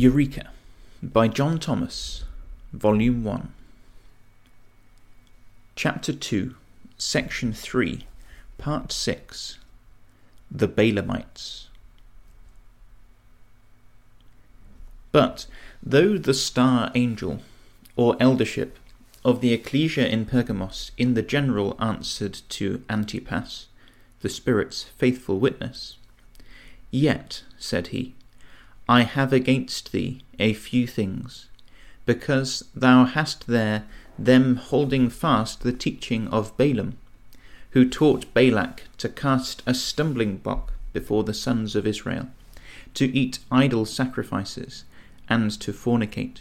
Eureka by John Thomas, Volume 1. Chapter 2, Section 3, Part 6 The Balaamites. But though the star angel, or eldership, of the ecclesia in Pergamos in the general answered to Antipas, the Spirit's faithful witness, yet, said he, I have against thee a few things, because thou hast there them holding fast the teaching of Balaam, who taught Balak to cast a stumbling block before the sons of Israel, to eat idol sacrifices, and to fornicate.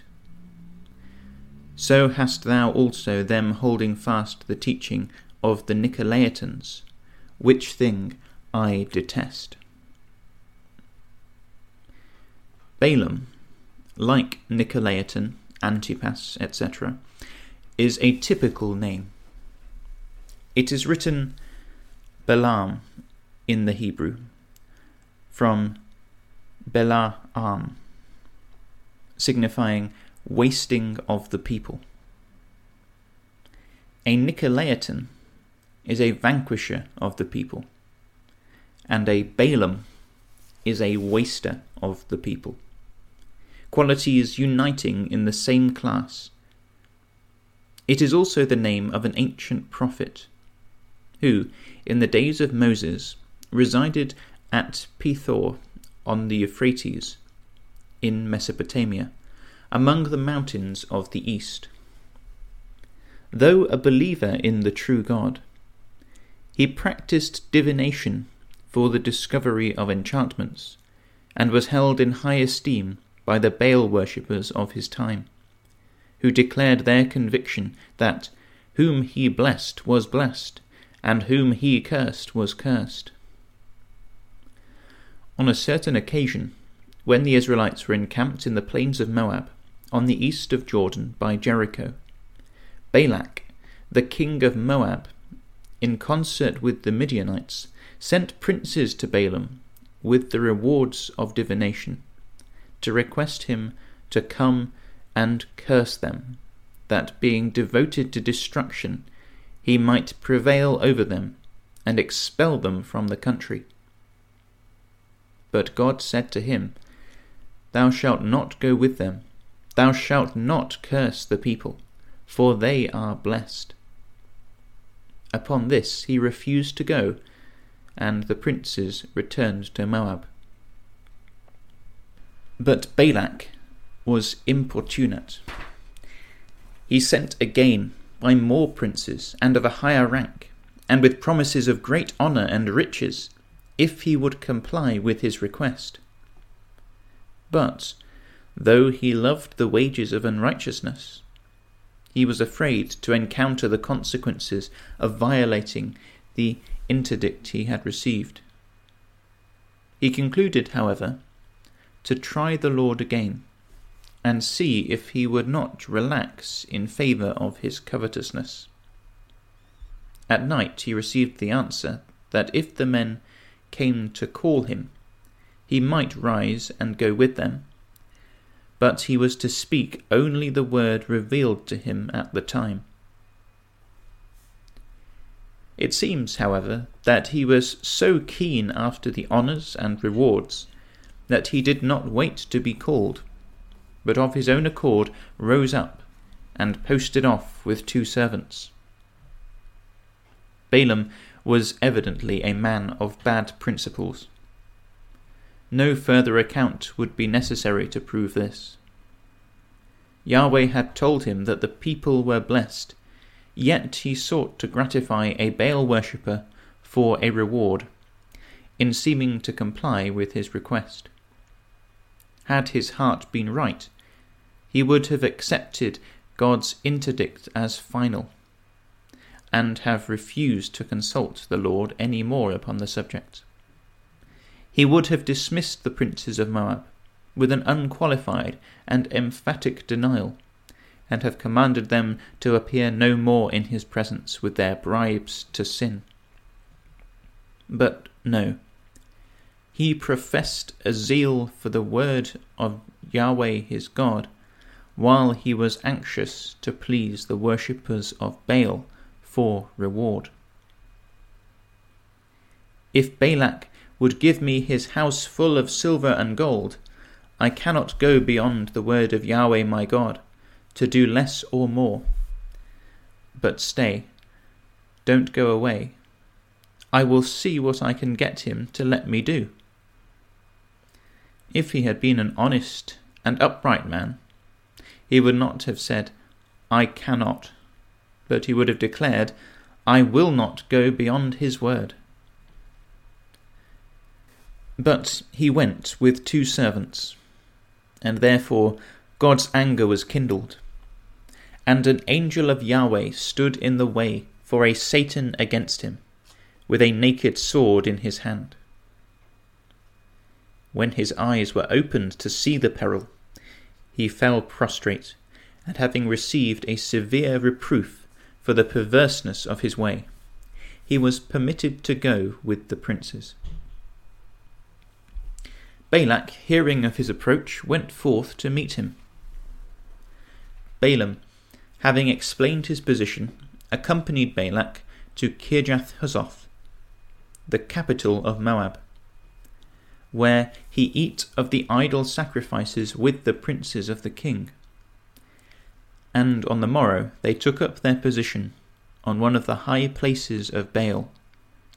So hast thou also them holding fast the teaching of the Nicolaitans, which thing I detest. Balaam, like Nicolaitan, Antipas, etc., is a typical name. It is written Balaam in the Hebrew, from Belaam, signifying wasting of the people. A Nicolaitan is a vanquisher of the people, and a Balaam is a waster of the people qualities uniting in the same class. It is also the name of an ancient prophet, who, in the days of Moses, resided at Pethor on the Euphrates, in Mesopotamia, among the mountains of the east. Though a believer in the true God, he practiced divination for the discovery of enchantments, and was held in high esteem by the Baal worshippers of his time, who declared their conviction that whom he blessed was blessed, and whom he cursed was cursed. On a certain occasion, when the Israelites were encamped in the plains of Moab, on the east of Jordan by Jericho, Balak, the king of Moab, in concert with the Midianites, sent princes to Balaam with the rewards of divination to request him to come and curse them, that being devoted to destruction, he might prevail over them and expel them from the country. But God said to him, Thou shalt not go with them, thou shalt not curse the people, for they are blessed. Upon this he refused to go, and the princes returned to Moab. But Balak was importunate. He sent again by more princes and of a higher rank, and with promises of great honour and riches, if he would comply with his request. But, though he loved the wages of unrighteousness, he was afraid to encounter the consequences of violating the interdict he had received. He concluded, however, to try the Lord again, and see if he would not relax in favour of his covetousness. At night he received the answer that if the men came to call him, he might rise and go with them, but he was to speak only the word revealed to him at the time. It seems, however, that he was so keen after the honours and rewards that he did not wait to be called, but of his own accord rose up and posted off with two servants. Balaam was evidently a man of bad principles. No further account would be necessary to prove this. Yahweh had told him that the people were blessed, yet he sought to gratify a Baal worshipper for a reward, in seeming to comply with his request had his heart been right, he would have accepted God's interdict as final, and have refused to consult the Lord any more upon the subject. He would have dismissed the princes of Moab with an unqualified and emphatic denial, and have commanded them to appear no more in his presence with their bribes to sin. But no, he professed a zeal for the word of Yahweh his God, while he was anxious to please the worshippers of Baal for reward. If Balak would give me his house full of silver and gold, I cannot go beyond the word of Yahweh my God, to do less or more. But stay, don't go away. I will see what I can get him to let me do. If he had been an honest and upright man, he would not have said, I cannot, but he would have declared, I will not go beyond his word. But he went with two servants, and therefore God's anger was kindled. And an angel of Yahweh stood in the way for a Satan against him, with a naked sword in his hand. When his eyes were opened to see the peril, he fell prostrate, and having received a severe reproof for the perverseness of his way, he was permitted to go with the princes. Balak, hearing of his approach, went forth to meet him. Balaam, having explained his position, accompanied Balak to Kirjath Huzoth, the capital of Moab where he eat of the idol sacrifices with the princes of the king. And on the morrow they took up their position on one of the high places of Baal,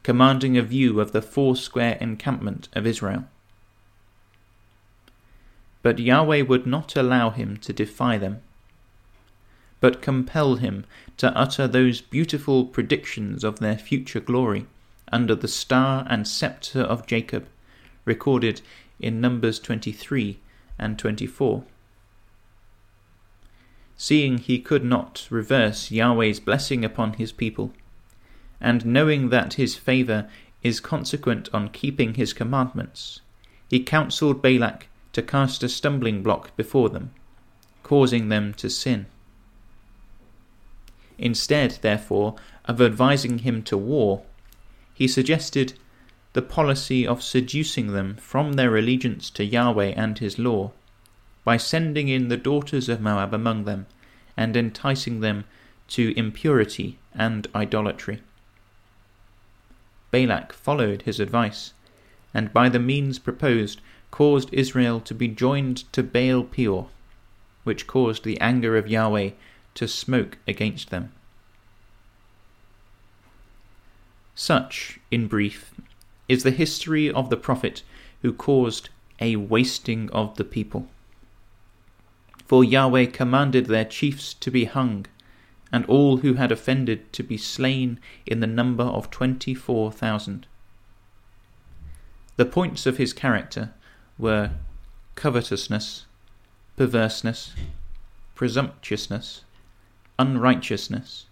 commanding a view of the foursquare encampment of Israel. But Yahweh would not allow him to defy them, but compelled him to utter those beautiful predictions of their future glory under the star and sceptre of Jacob recorded in Numbers 23 and 24. Seeing he could not reverse Yahweh's blessing upon his people, and knowing that his favour is consequent on keeping his commandments, he counselled Balak to cast a stumbling block before them, causing them to sin. Instead, therefore, of advising him to war, he suggested the policy of seducing them from their allegiance to Yahweh and his law, by sending in the daughters of Moab among them, and enticing them to impurity and idolatry. Balak followed his advice, and by the means proposed caused Israel to be joined to Baal Peor, which caused the anger of Yahweh to smoke against them. Such, in brief, is the history of the prophet who caused a wasting of the people. For Yahweh commanded their chiefs to be hung, and all who had offended to be slain in the number of twenty four thousand. The points of his character were covetousness, perverseness, presumptuousness, unrighteousness,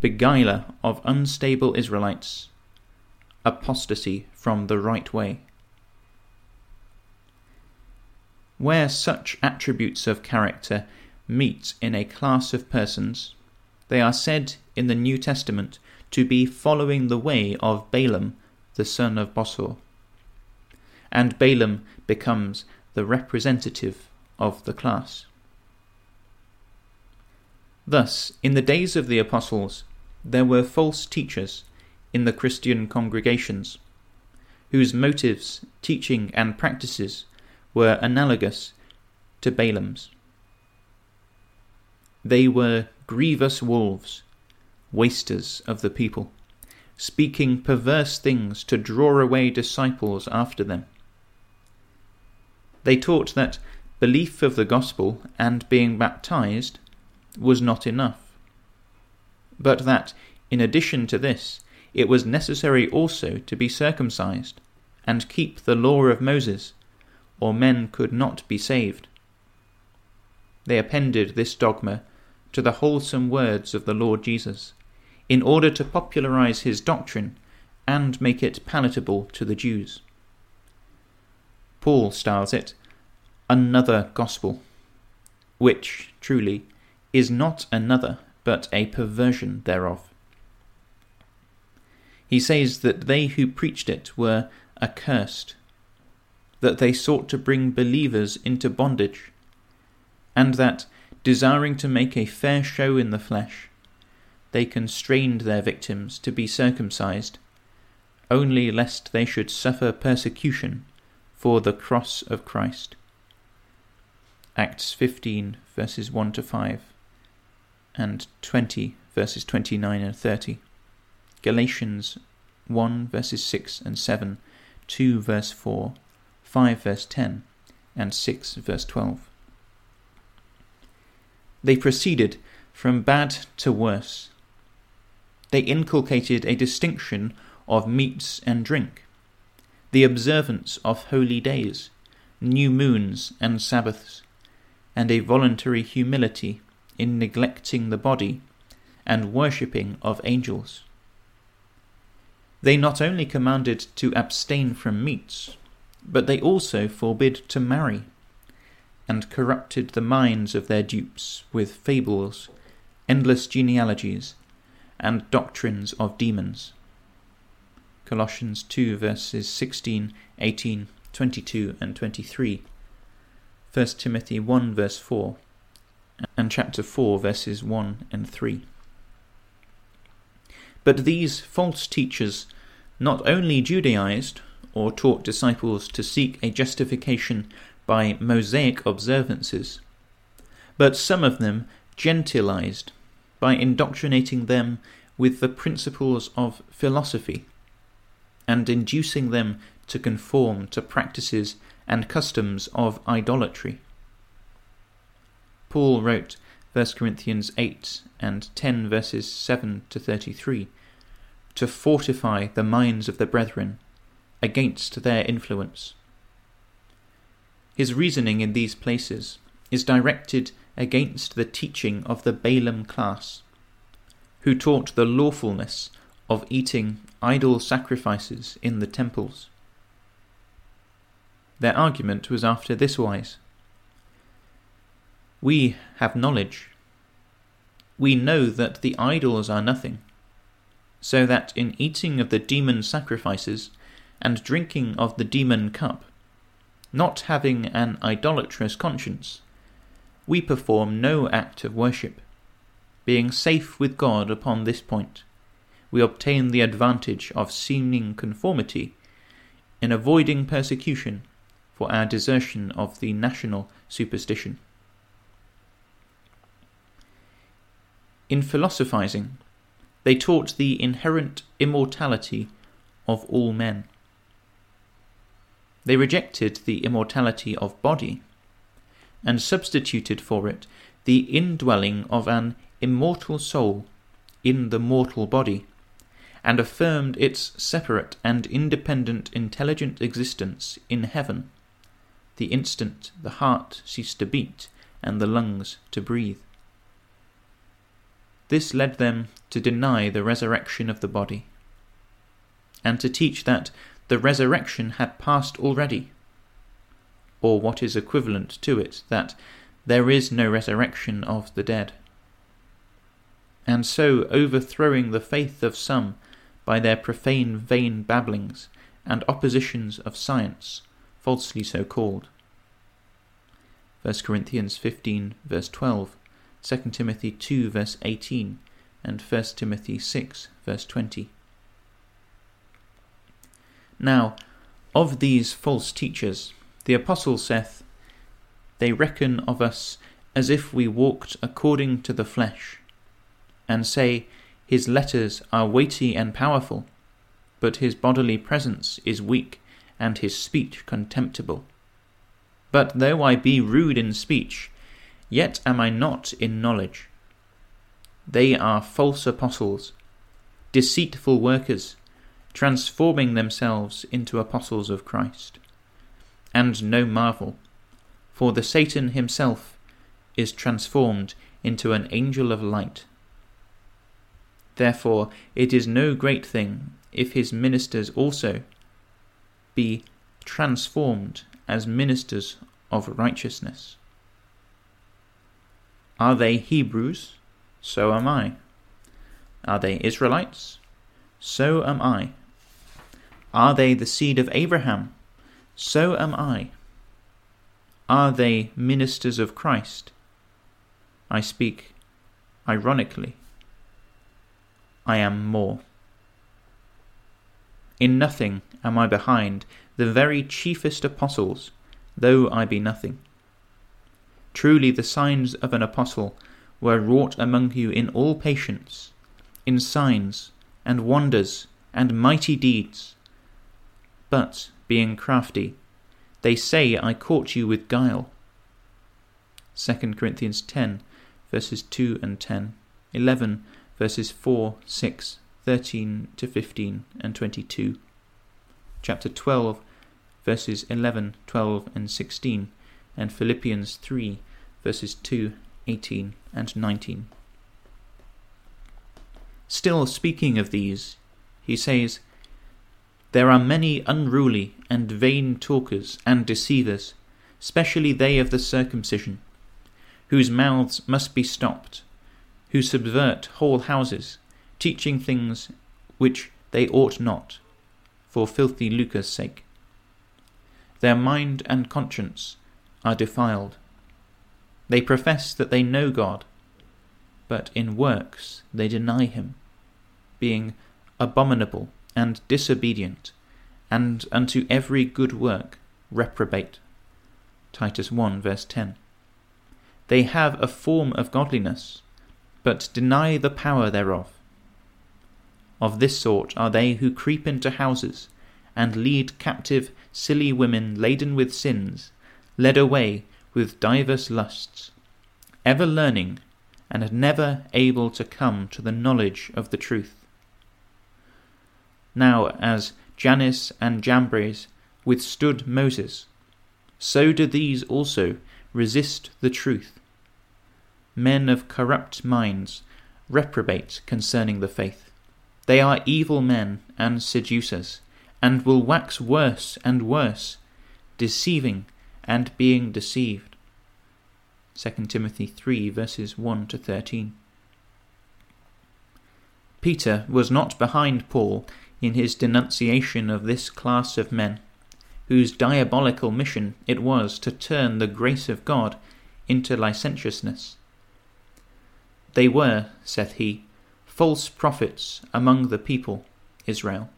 beguiler of unstable Israelites, apostasy from the right way. Where such attributes of character meet in a class of persons, they are said in the New Testament to be following the way of Balaam, the son of Bosor. And Balaam becomes the representative of the class. Thus, in the days of the apostles, there were false teachers in the Christian congregations, whose motives, teaching, and practices were analogous to Balaam's. They were grievous wolves, wasters of the people, speaking perverse things to draw away disciples after them. They taught that belief of the gospel and being baptized was not enough, but that, in addition to this, it was necessary also to be circumcised, and keep the law of Moses, or men could not be saved. They appended this dogma to the wholesome words of the Lord Jesus, in order to popularize his doctrine and make it palatable to the Jews. Paul styles it another gospel, which, truly, is not another, but a perversion thereof. He says that they who preached it were accursed, that they sought to bring believers into bondage, and that, desiring to make a fair show in the flesh, they constrained their victims to be circumcised, only lest they should suffer persecution for the cross of Christ. Acts 15, verses 1 to 5, and 20, verses 29 and 30. Galatians 1, verses 6 and 7, 2, verse 4, 5, verse 10, and 6, verse 12. They proceeded from bad to worse. They inculcated a distinction of meats and drink, the observance of holy days, new moons and Sabbaths, and a voluntary humility in neglecting the body and worshipping of angels. They not only commanded to abstain from meats, but they also forbid to marry, and corrupted the minds of their dupes with fables, endless genealogies, and doctrines of demons. Colossians 2 verses 16, 18, 22, and 23. 1 Timothy 1 verse 4, and chapter 4 verses 1 and 3. But these false teachers not only Judaized or taught disciples to seek a justification by Mosaic observances, but some of them Gentilized by indoctrinating them with the principles of philosophy and inducing them to conform to practices and customs of idolatry. Paul wrote 1 Corinthians 8 and 10 verses 7 to 33 to fortify the minds of the brethren against their influence. His reasoning in these places is directed against the teaching of the Balaam class, who taught the lawfulness of eating idol sacrifices in the temples. Their argument was after this wise We have knowledge. We know that the idols are nothing, so that in eating of the demon sacrifices and drinking of the demon cup, not having an idolatrous conscience, we perform no act of worship. Being safe with God upon this point, we obtain the advantage of seeming conformity in avoiding persecution for our desertion of the national superstition. In philosophizing, they taught the inherent immortality of all men. They rejected the immortality of body and substituted for it the indwelling of an immortal soul in the mortal body, and affirmed its separate and independent intelligent existence in heaven, the instant the heart ceased to beat and the lungs to breathe. This led them to deny the resurrection of the body, and to teach that the resurrection had passed already or what is equivalent to it, that there is no resurrection of the dead. And so overthrowing the faith of some by their profane vain babblings and oppositions of science, falsely so called. 1 Corinthians 15 verse 12, 2 Timothy 2 verse 18, and 1 Timothy 6 verse 20. Now, of these false teachers, the Apostle saith, They reckon of us as if we walked according to the flesh, and say, His letters are weighty and powerful, but his bodily presence is weak, and his speech contemptible. But though I be rude in speech, yet am I not in knowledge. They are false apostles, deceitful workers, transforming themselves into apostles of Christ and no marvel, for the Satan himself is transformed into an angel of light. Therefore it is no great thing if his ministers also be transformed as ministers of righteousness. Are they Hebrews? So am I. Are they Israelites? So am I. Are they the seed of Abraham? So am I. Are they ministers of Christ? I speak ironically. I am more. In nothing am I behind the very chiefest apostles, though I be nothing. Truly the signs of an apostle were wrought among you in all patience, in signs and wonders and mighty deeds. But, being crafty, they say I caught you with guile. 2 Corinthians 10, verses 2 and 10, 11, verses 4, 6, 13 to 15, and 22. Chapter 12, verses 11, 12, and 16, and Philippians 3, verses 2, 18, and 19. Still speaking of these, he says, There are many unruly and vain talkers and deceivers, specially they of the circumcision, whose mouths must be stopped, who subvert whole houses, teaching things which they ought not, for filthy lucre's sake. Their mind and conscience are defiled. They profess that they know God, but in works they deny him, being abominable and disobedient, and unto every good work reprobate. Titus 1 verse 10. They have a form of godliness, but deny the power thereof. Of this sort are they who creep into houses, and lead captive silly women laden with sins, led away with divers lusts, ever learning, and never able to come to the knowledge of the truth. Now, as Jannes and Jambres withstood Moses, so do these also resist the truth. Men of corrupt minds reprobate concerning the faith. They are evil men and seducers, and will wax worse and worse, deceiving and being deceived. 2 Timothy 3 verses 1 to 13. Peter was not behind Paul in his denunciation of this class of men, whose diabolical mission it was to turn the grace of God into licentiousness. They were, saith he, false prophets among the people, Israel,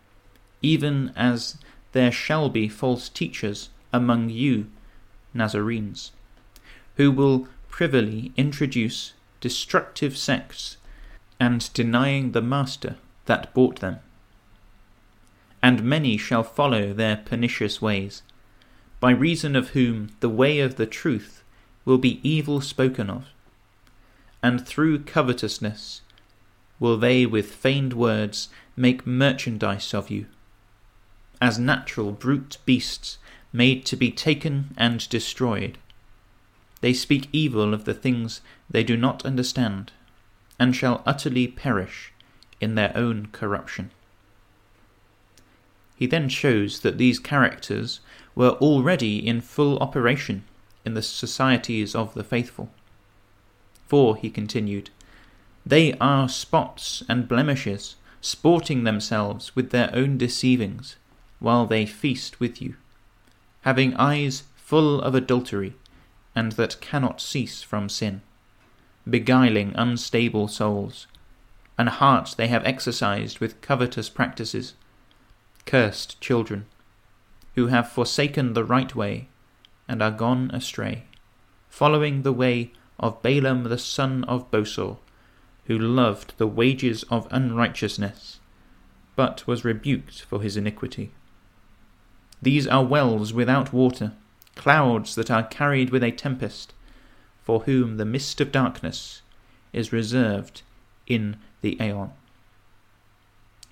even as there shall be false teachers among you, Nazarenes, who will privily introduce destructive sects and denying the Master that bought them and many shall follow their pernicious ways, by reason of whom the way of the truth will be evil spoken of. And through covetousness will they with feigned words make merchandise of you, as natural brute beasts made to be taken and destroyed. They speak evil of the things they do not understand, and shall utterly perish in their own corruption. He then shows that these characters were already in full operation in the societies of the faithful. For, he continued, they are spots and blemishes, sporting themselves with their own deceivings, while they feast with you, having eyes full of adultery, and that cannot cease from sin, beguiling unstable souls, and hearts they have exercised with covetous practices Cursed children, who have forsaken the right way and are gone astray, following the way of Balaam the son of Bosor, who loved the wages of unrighteousness, but was rebuked for his iniquity. These are wells without water, clouds that are carried with a tempest, for whom the mist of darkness is reserved in the aeon.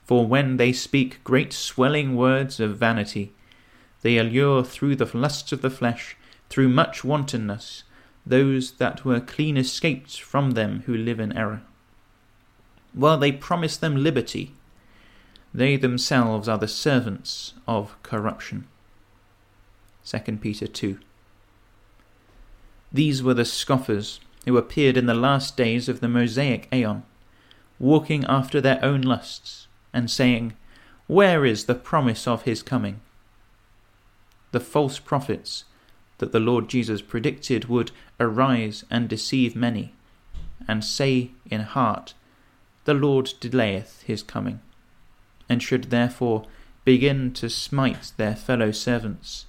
For when they speak great swelling words of vanity, they allure through the lusts of the flesh, through much wantonness, those that were clean escaped from them who live in error. While they promise them liberty, they themselves are the servants of corruption. 2 Peter 2. These were the scoffers who appeared in the last days of the Mosaic aeon, walking after their own lusts, and saying, Where is the promise of his coming? The false prophets that the Lord Jesus predicted would arise and deceive many, and say in heart, The Lord delayeth his coming, and should therefore begin to smite their fellow servants,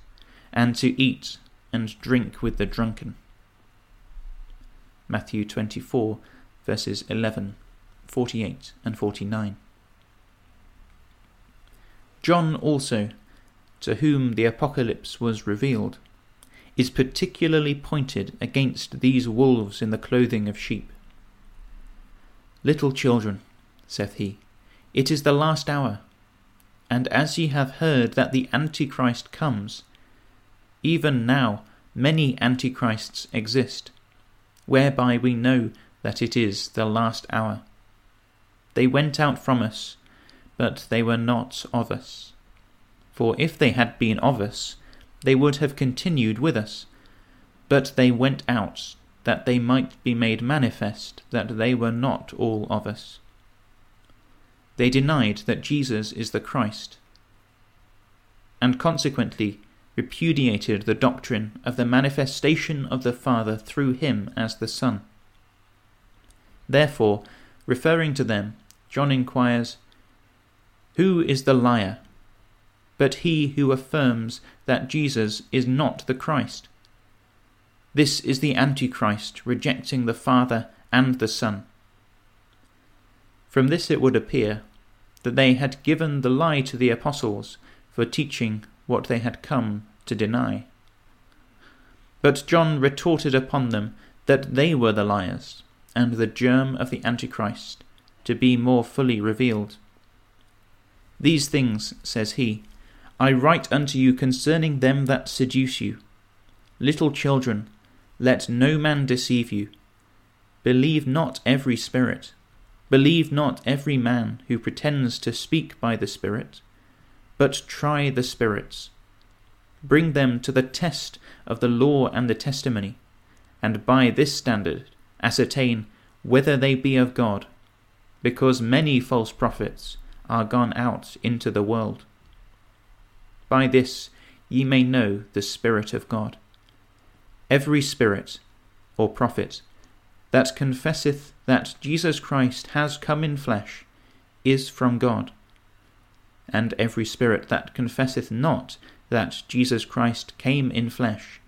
and to eat and drink with the drunken. Matthew 24, verses 11, 48, and 49. John also, to whom the Apocalypse was revealed, is particularly pointed against these wolves in the clothing of sheep. Little children, saith he, it is the last hour, and as ye have heard that the Antichrist comes, even now many Antichrists exist, whereby we know that it is the last hour. They went out from us, but they were not of us. For if they had been of us, they would have continued with us. But they went out, that they might be made manifest that they were not all of us. They denied that Jesus is the Christ, and consequently repudiated the doctrine of the manifestation of the Father through him as the Son. Therefore, referring to them, John inquires, Who is the liar? But he who affirms that Jesus is not the Christ. This is the Antichrist rejecting the Father and the Son. From this it would appear that they had given the lie to the apostles for teaching what they had come to deny. But John retorted upon them that they were the liars, and the germ of the Antichrist, to be more fully revealed. These things, says he, I write unto you concerning them that seduce you. Little children, let no man deceive you. Believe not every spirit, believe not every man who pretends to speak by the Spirit, but try the spirits bring them to the test of the law and the testimony, and by this standard ascertain whether they be of God, because many false prophets are gone out into the world. By this ye may know the Spirit of God. Every spirit, or prophet, that confesseth that Jesus Christ has come in flesh, is from God. And every spirit that confesseth not that Jesus Christ came in flesh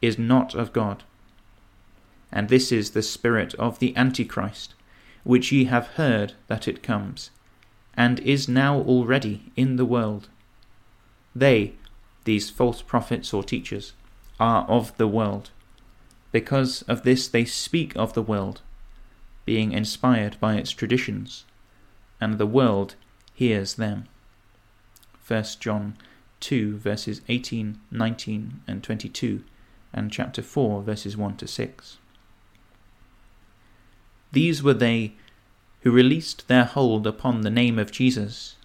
is not of God. And this is the spirit of the Antichrist, which ye have heard that it comes, and is now already in the world. They, these false prophets or teachers, are of the world. Because of this they speak of the world, being inspired by its traditions, and the world hears them. 1 John 2, verses 18, 19, and 22, and chapter 4, verses 1 to 6. These were they who released their hold upon the name of Jesus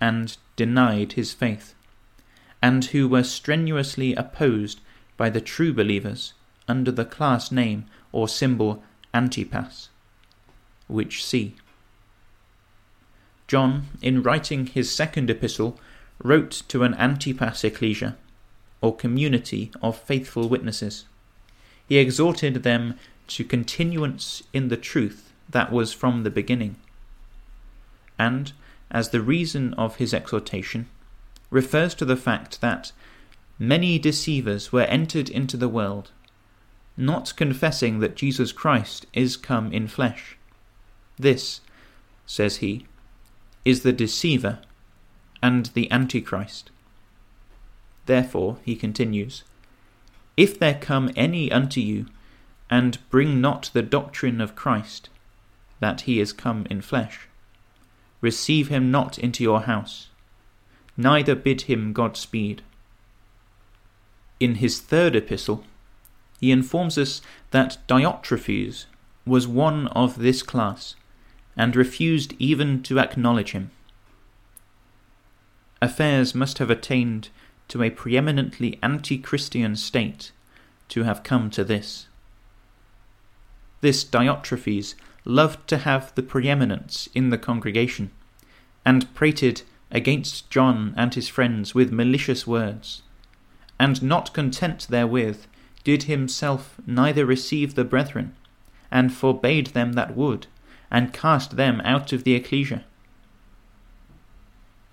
and denied his faith, and who were strenuously opposed by the true believers under the class name or symbol Antipas, which see. John, in writing his second epistle, wrote to an Antipas ecclesia, or community of faithful witnesses. He exhorted them to continuance in the truth that was from the beginning. And, as the reason of his exhortation, refers to the fact that many deceivers were entered into the world, not confessing that Jesus Christ is come in flesh. This, says he, is the deceiver and the Antichrist. Therefore, he continues, If there come any unto you, and bring not the doctrine of Christ, that he is come in flesh, receive him not into your house, neither bid him Godspeed. In his third epistle, he informs us that Diotrephes was one of this class, and refused even to acknowledge him affairs must have attained to a preeminently anti Christian state to have come to this. This Diotrephes loved to have the preeminence in the congregation, and prated against John and his friends with malicious words, and not content therewith, did himself neither receive the brethren, and forbade them that would, and cast them out of the ecclesia.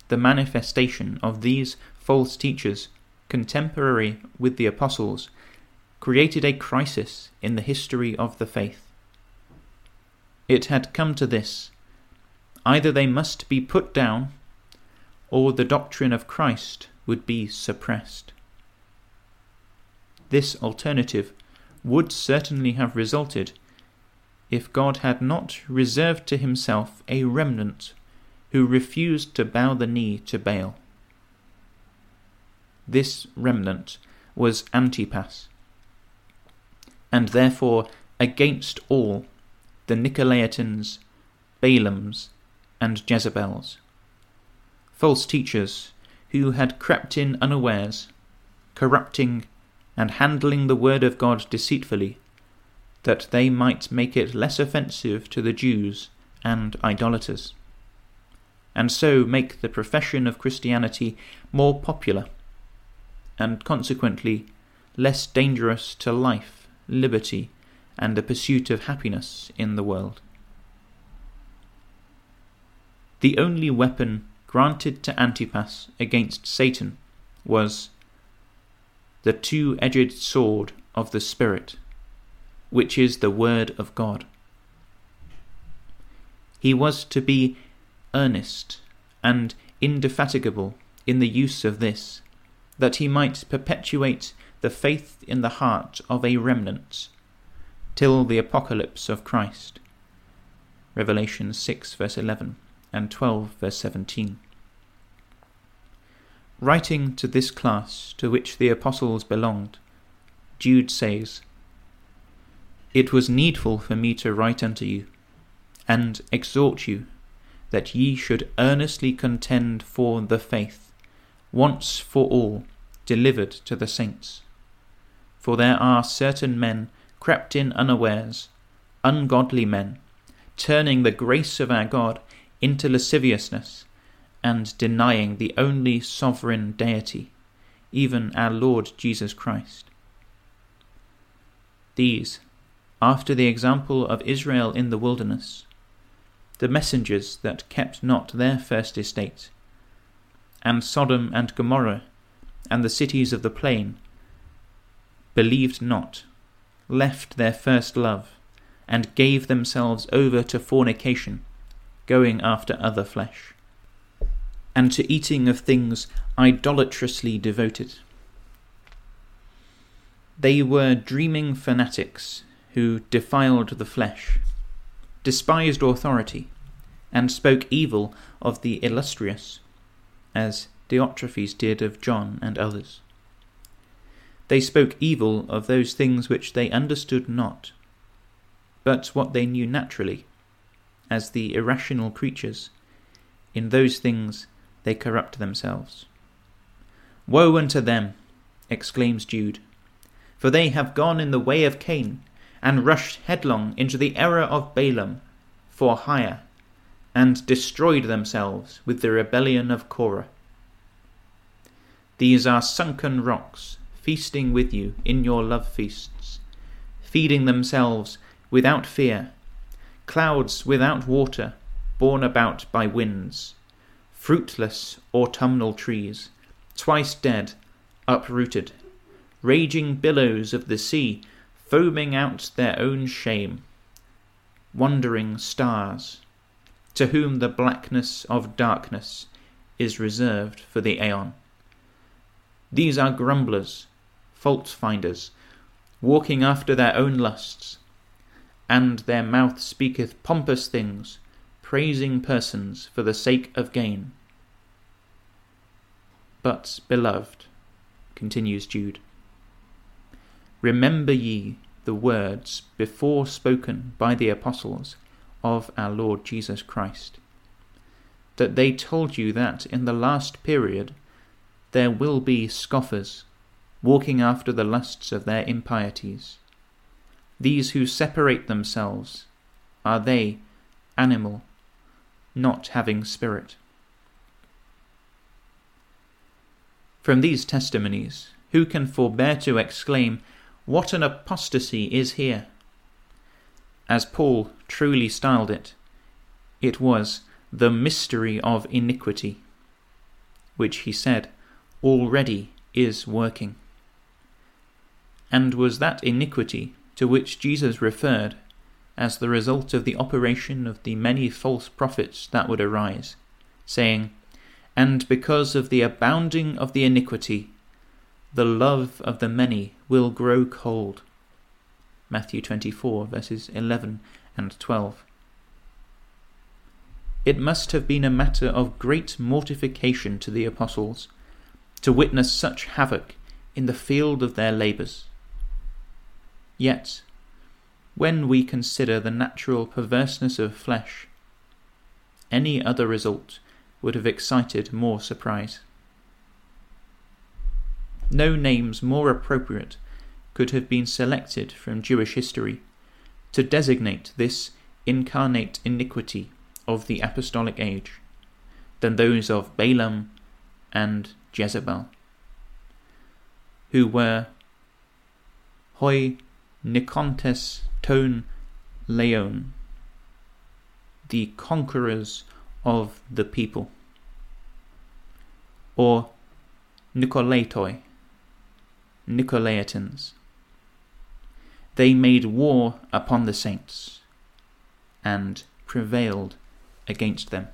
The manifestation of these false teachers, contemporary with the apostles, created a crisis in the history of the faith. It had come to this either they must be put down, or the doctrine of Christ would be suppressed. This alternative would certainly have resulted if God had not reserved to himself a remnant who refused to bow the knee to Baal. This remnant was Antipas, and therefore against all the Nicolaitans, Balaams, and Jezebels, false teachers who had crept in unawares, corrupting and handling the word of God deceitfully, that they might make it less offensive to the Jews and idolaters, and so make the profession of Christianity more popular, and consequently less dangerous to life, liberty, and the pursuit of happiness in the world. The only weapon granted to Antipas against Satan was the two edged sword of the Spirit, which is the Word of God. He was to be earnest and indefatigable in the use of this, that he might perpetuate the faith in the heart of a remnant till the apocalypse of Christ. Revelation 6, verse 11 and 12, verse 17. Writing to this class to which the apostles belonged, Jude says, It was needful for me to write unto you, and exhort you, that ye should earnestly contend for the faith, once for all delivered to the saints. For there are certain men crept in unawares, ungodly men, turning the grace of our God into lasciviousness, and denying the only sovereign deity, even our Lord Jesus Christ. These, after the example of Israel in the wilderness, the messengers that kept not their first estate, and Sodom and Gomorrah, and the cities of the plain, believed not left their first love, and gave themselves over to fornication, going after other flesh, and to eating of things idolatrously devoted. They were dreaming fanatics who defiled the flesh, despised authority, and spoke evil of the illustrious, as Diotrephes did of John and others. They spoke evil of those things which they understood not, but what they knew naturally, as the irrational creatures. In those things they corrupt themselves. Woe unto them, exclaims Jude, for they have gone in the way of Cain, and rushed headlong into the error of Balaam for hire, and destroyed themselves with the rebellion of Korah. These are sunken rocks feasting with you in your love feasts, feeding themselves without fear, clouds without water, borne about by winds, fruitless autumnal trees, twice dead, uprooted, raging billows of the sea, foaming out their own shame, wandering stars, to whom the blackness of darkness is reserved for the aeon. These are grumblers, fault finders, walking after their own lusts, and their mouth speaketh pompous things, praising persons for the sake of gain. But, beloved, continues Jude, remember ye the words before spoken by the apostles of our Lord Jesus Christ, that they told you that in the last period there will be scoffers walking after the lusts of their impieties. These who separate themselves, are they animal, not having spirit? From these testimonies, who can forbear to exclaim, What an apostasy is here! As Paul truly styled it, it was the mystery of iniquity, which he said already is working. And was that iniquity to which Jesus referred as the result of the operation of the many false prophets that would arise, saying, And because of the abounding of the iniquity, the love of the many will grow cold. Matthew 24, verses 11 and 12. It must have been a matter of great mortification to the apostles to witness such havoc in the field of their labours. Yet, when we consider the natural perverseness of flesh, any other result would have excited more surprise. No names more appropriate could have been selected from Jewish history to designate this incarnate iniquity of the apostolic age than those of Balaam and Jezebel, who were hoi nikontes ton leon, the conquerors of the people, or Nicolaitoi, Nicolaitans. They made war upon the saints and prevailed against them.